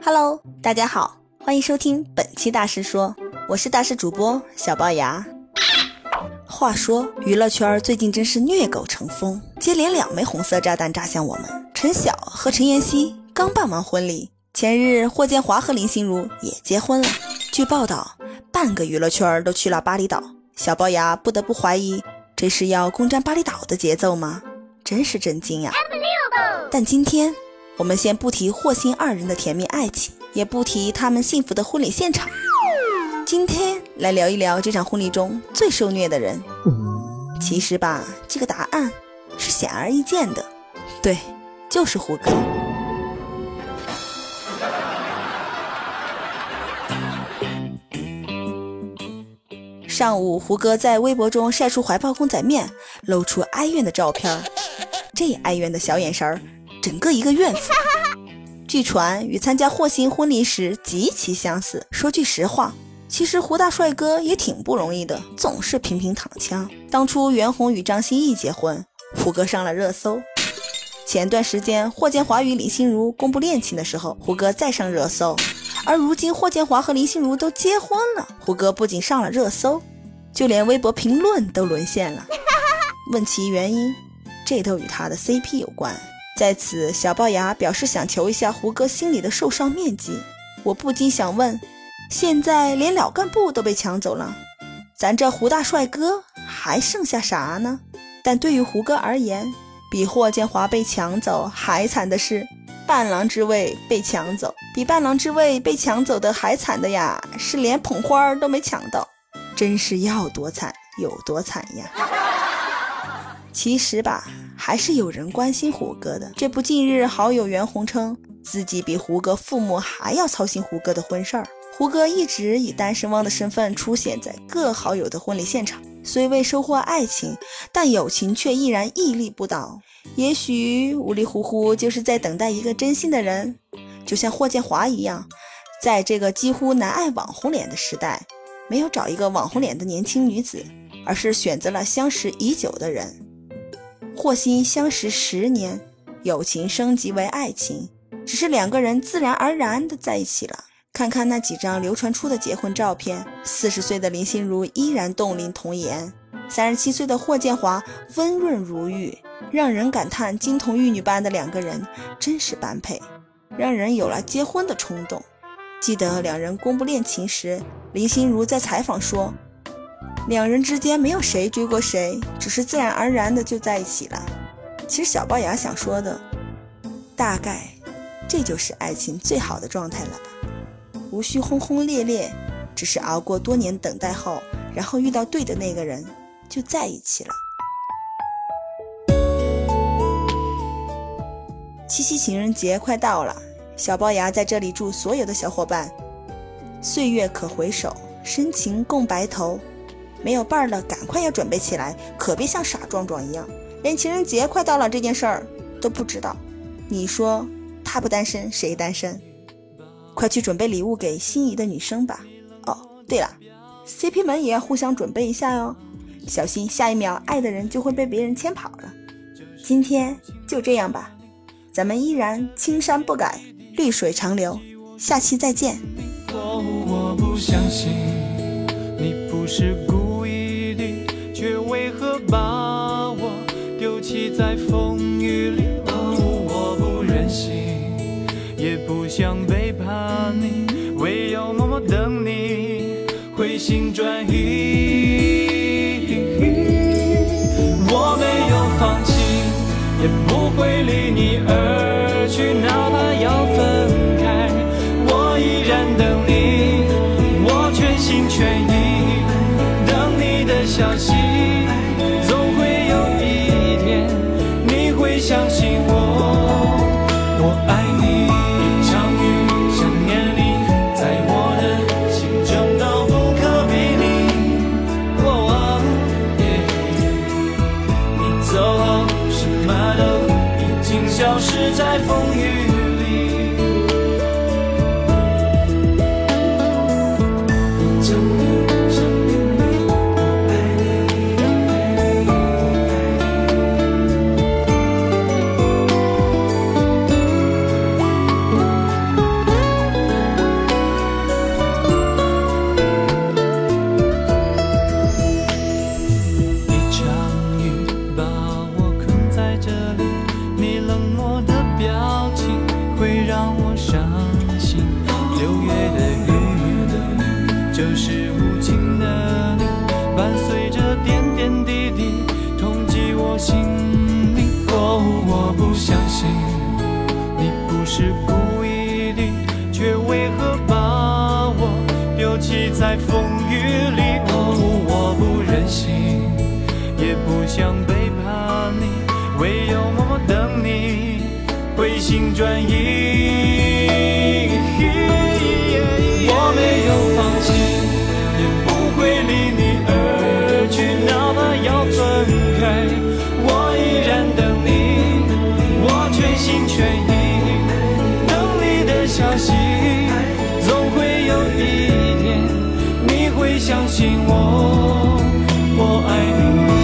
Hello，大家好，欢迎收听本期大师说，我是大师主播小龅牙。话说娱乐圈最近真是虐狗成风，接连两枚红色炸弹炸向我们。陈晓和陈妍希刚办完婚礼，前日霍建华和林心如也结婚了。据报道，半个娱乐圈都去了巴厘岛，小龅牙不得不怀疑，这是要攻占巴厘岛的节奏吗？真是震惊呀！但今天。我们先不提霍心二人的甜蜜爱情，也不提他们幸福的婚礼现场。今天来聊一聊这场婚礼中最受虐的人。其实吧，这个答案是显而易见的，对，就是胡歌。上午，胡歌在微博中晒出怀抱公仔面，露出哀怨的照片。这哀怨的小眼神儿。整个一个怨妇，据传与参加霍心婚礼时极其相似。说句实话，其实胡大帅哥也挺不容易的，总是频频躺枪。当初袁弘与张歆艺结婚，胡歌上了热搜。前段时间霍建华与林心如公布恋情的时候，胡歌再上热搜。而如今霍建华和林心如都结婚了，胡歌不仅上了热搜，就连微博评论都沦陷了。问其原因，这都与他的 CP 有关。在此，小龅牙表示想求一下胡歌心里的受伤面积。我不禁想问：现在连老干部都被抢走了，咱这胡大帅哥还剩下啥呢？但对于胡歌而言，比霍建华被抢走还惨的是伴郎之位被抢走。比伴郎之位被抢走的还惨的呀，是连捧花都没抢到，真是要多惨有多惨呀！其实吧。还是有人关心胡歌的。这不，近日好友袁弘称自己比胡歌父母还要操心胡歌的婚事儿。胡歌一直以单身汪的身份出现在各好友的婚礼现场，虽未收获爱情，但友情却依然屹立不倒。也许无力呼呼就是在等待一个真心的人，就像霍建华一样，在这个几乎难爱网红脸的时代，没有找一个网红脸的年轻女子，而是选择了相识已久的人。霍心相识十年，友情升级为爱情，只是两个人自然而然的在一起了。看看那几张流传出的结婚照片，四十岁的林心如依然冻龄童颜，三十七岁的霍建华温润如玉，让人感叹金童玉女般的两个人真是般配，让人有了结婚的冲动。记得两人公布恋情时，林心如在采访说。两人之间没有谁追过谁，只是自然而然的就在一起了。其实小龅牙想说的，大概这就是爱情最好的状态了吧？无需轰轰烈烈，只是熬过多年等待后，然后遇到对的那个人，就在一起了。七夕情人节快到了，小龅牙在这里祝所有的小伙伴，岁月可回首，深情共白头。没有伴儿了，赶快要准备起来，可别像傻壮壮一样，连情人节快到了这件事儿都不知道。你说他不单身谁单身？快去准备礼物给心仪的女生吧。哦，对了，CP 们也要互相准备一下哦，小心下一秒爱的人就会被别人牵跑了。今天就这样吧，咱们依然青山不改，绿水长流，下期再见。我不相信你不是把在风雨里，哦我不忍心，也不想背叛你，唯有默默等你回心转意。默的表情会让我伤心。六月的雨就是无情的你，伴随着点点滴滴，痛击我心里。哦，我不相信你不是故意的，却为何把我丢弃在风雨里？哦，我不忍心，也不想背叛你，唯有默默等你回心转意。我没有放弃也不会离你而去。哪怕要分开我依然等你我全心全意。等你的消息总会有一天你会相信我我爱你。